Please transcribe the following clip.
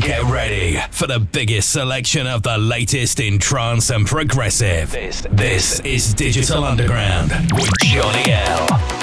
Get ready for the biggest selection of the latest in trance and progressive. This, is Digital Underground with Johnny L.